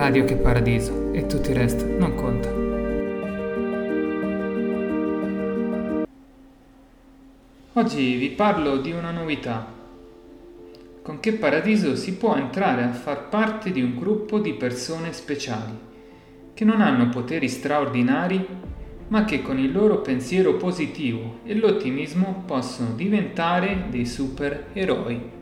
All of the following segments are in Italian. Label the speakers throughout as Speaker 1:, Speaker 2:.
Speaker 1: Radio che paradiso e tutto il resto non conta. Oggi vi parlo di una novità. Con che paradiso si può entrare a far parte di un gruppo di persone speciali, che non hanno poteri straordinari, ma che con il loro pensiero positivo e l'ottimismo possono diventare dei supereroi.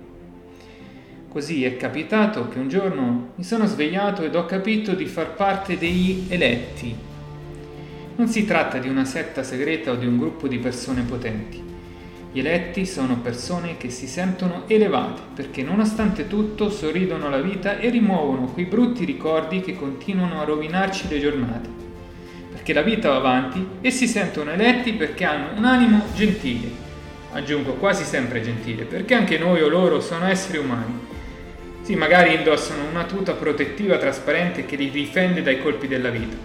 Speaker 1: Così è capitato che un giorno mi sono svegliato ed ho capito di far parte degli eletti. Non si tratta di una setta segreta o di un gruppo di persone potenti. Gli eletti sono persone che si sentono elevate perché nonostante tutto sorridono alla vita e rimuovono quei brutti ricordi che continuano a rovinarci le giornate. Perché la vita va avanti e si sentono eletti perché hanno un animo gentile. Aggiungo quasi sempre gentile, perché anche noi o loro sono esseri umani sì, magari indossano una tuta protettiva trasparente che li difende dai colpi della vita.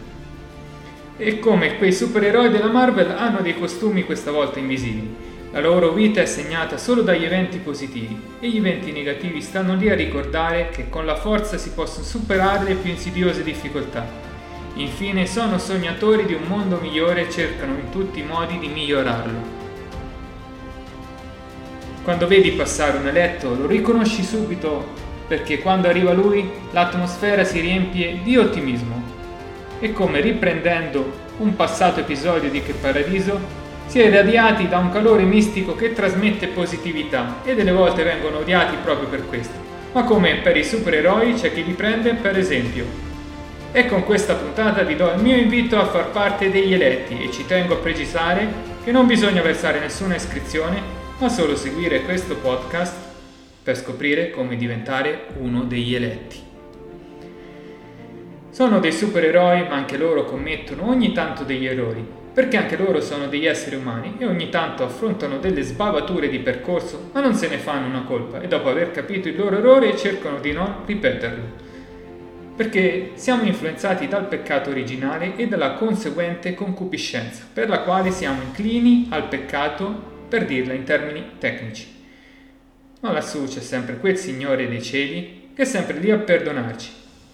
Speaker 1: E come quei supereroi della Marvel hanno dei costumi questa volta invisibili. La loro vita è segnata solo dagli eventi positivi e gli eventi negativi stanno lì a ricordare che con la forza si possono superare le più insidiose difficoltà. Infine sono sognatori di un mondo migliore e cercano in tutti i modi di migliorarlo. Quando vedi passare un eletto lo riconosci subito perché quando arriva lui l'atmosfera si riempie di ottimismo. E come riprendendo un passato episodio di Che Paradiso, si è irradiati da un calore mistico che trasmette positività e delle volte vengono odiati proprio per questo. Ma come per i supereroi c'è chi li prende per esempio. E con questa puntata vi do il mio invito a far parte degli eletti e ci tengo a precisare che non bisogna versare nessuna iscrizione, ma solo seguire questo podcast per scoprire come diventare uno degli eletti. Sono dei supereroi, ma anche loro commettono ogni tanto degli errori, perché anche loro sono degli esseri umani e ogni tanto affrontano delle sbavature di percorso, ma non se ne fanno una colpa e dopo aver capito il loro errore cercano di non ripeterlo. Perché siamo influenzati dal peccato originale e dalla conseguente concupiscenza, per la quale siamo inclini al peccato, per dirla in termini tecnici ma lassù c'è sempre quel Signore dei cieli che è sempre lì a perdonarci.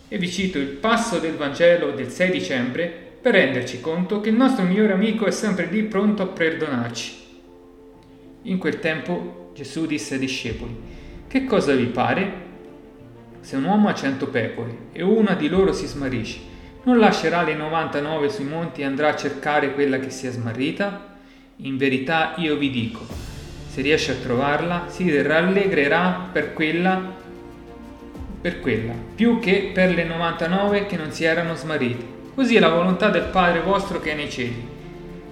Speaker 1: E vi cito il passo del Vangelo del 6 dicembre per renderci conto che il nostro migliore amico è sempre lì pronto a perdonarci. In quel tempo Gesù disse ai discepoli, che cosa vi pare? Se un uomo ha cento pecore e una di loro si smarrisce, non lascerà le 99 sui monti e andrà a cercare quella che si è smarrita? In verità io vi dico, se riesce a trovarla, si rallegrerà per quella, per quella, più che per le 99 che non si erano smarrite. Così è la volontà del Padre vostro che è nei cieli,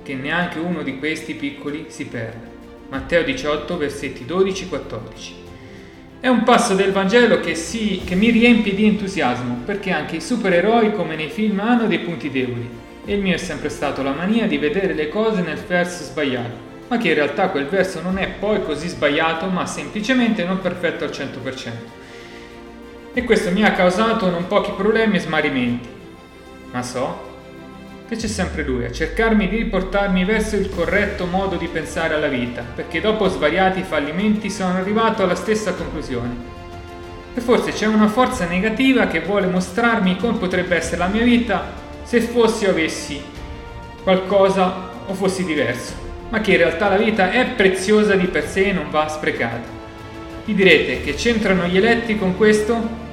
Speaker 1: che neanche uno di questi piccoli si perda. Matteo 18, versetti 12-14. È un passo del Vangelo che, si, che mi riempie di entusiasmo, perché anche i supereroi come nei film hanno dei punti deboli, e il mio è sempre stato la mania di vedere le cose nel verso sbagliato ma che in realtà quel verso non è poi così sbagliato, ma semplicemente non perfetto al 100%. E questo mi ha causato non pochi problemi e smarrimenti, ma so che c'è sempre lui a cercarmi di riportarmi verso il corretto modo di pensare alla vita, perché dopo svariati fallimenti sono arrivato alla stessa conclusione. E forse c'è una forza negativa che vuole mostrarmi come potrebbe essere la mia vita se fossi o avessi qualcosa o fossi diverso ma che in realtà la vita è preziosa di per sé e non va sprecata. Vi direte che c'entrano gli eletti con questo?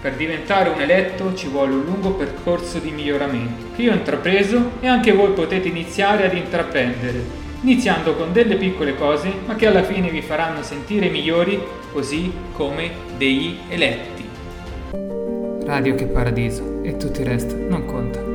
Speaker 1: Per diventare un eletto ci vuole un lungo percorso di miglioramento che io ho intrapreso e anche voi potete iniziare ad intraprendere, iniziando con delle piccole cose ma che alla fine vi faranno sentire migliori così come degli eletti. Radio che paradiso e tutto il resto non conta.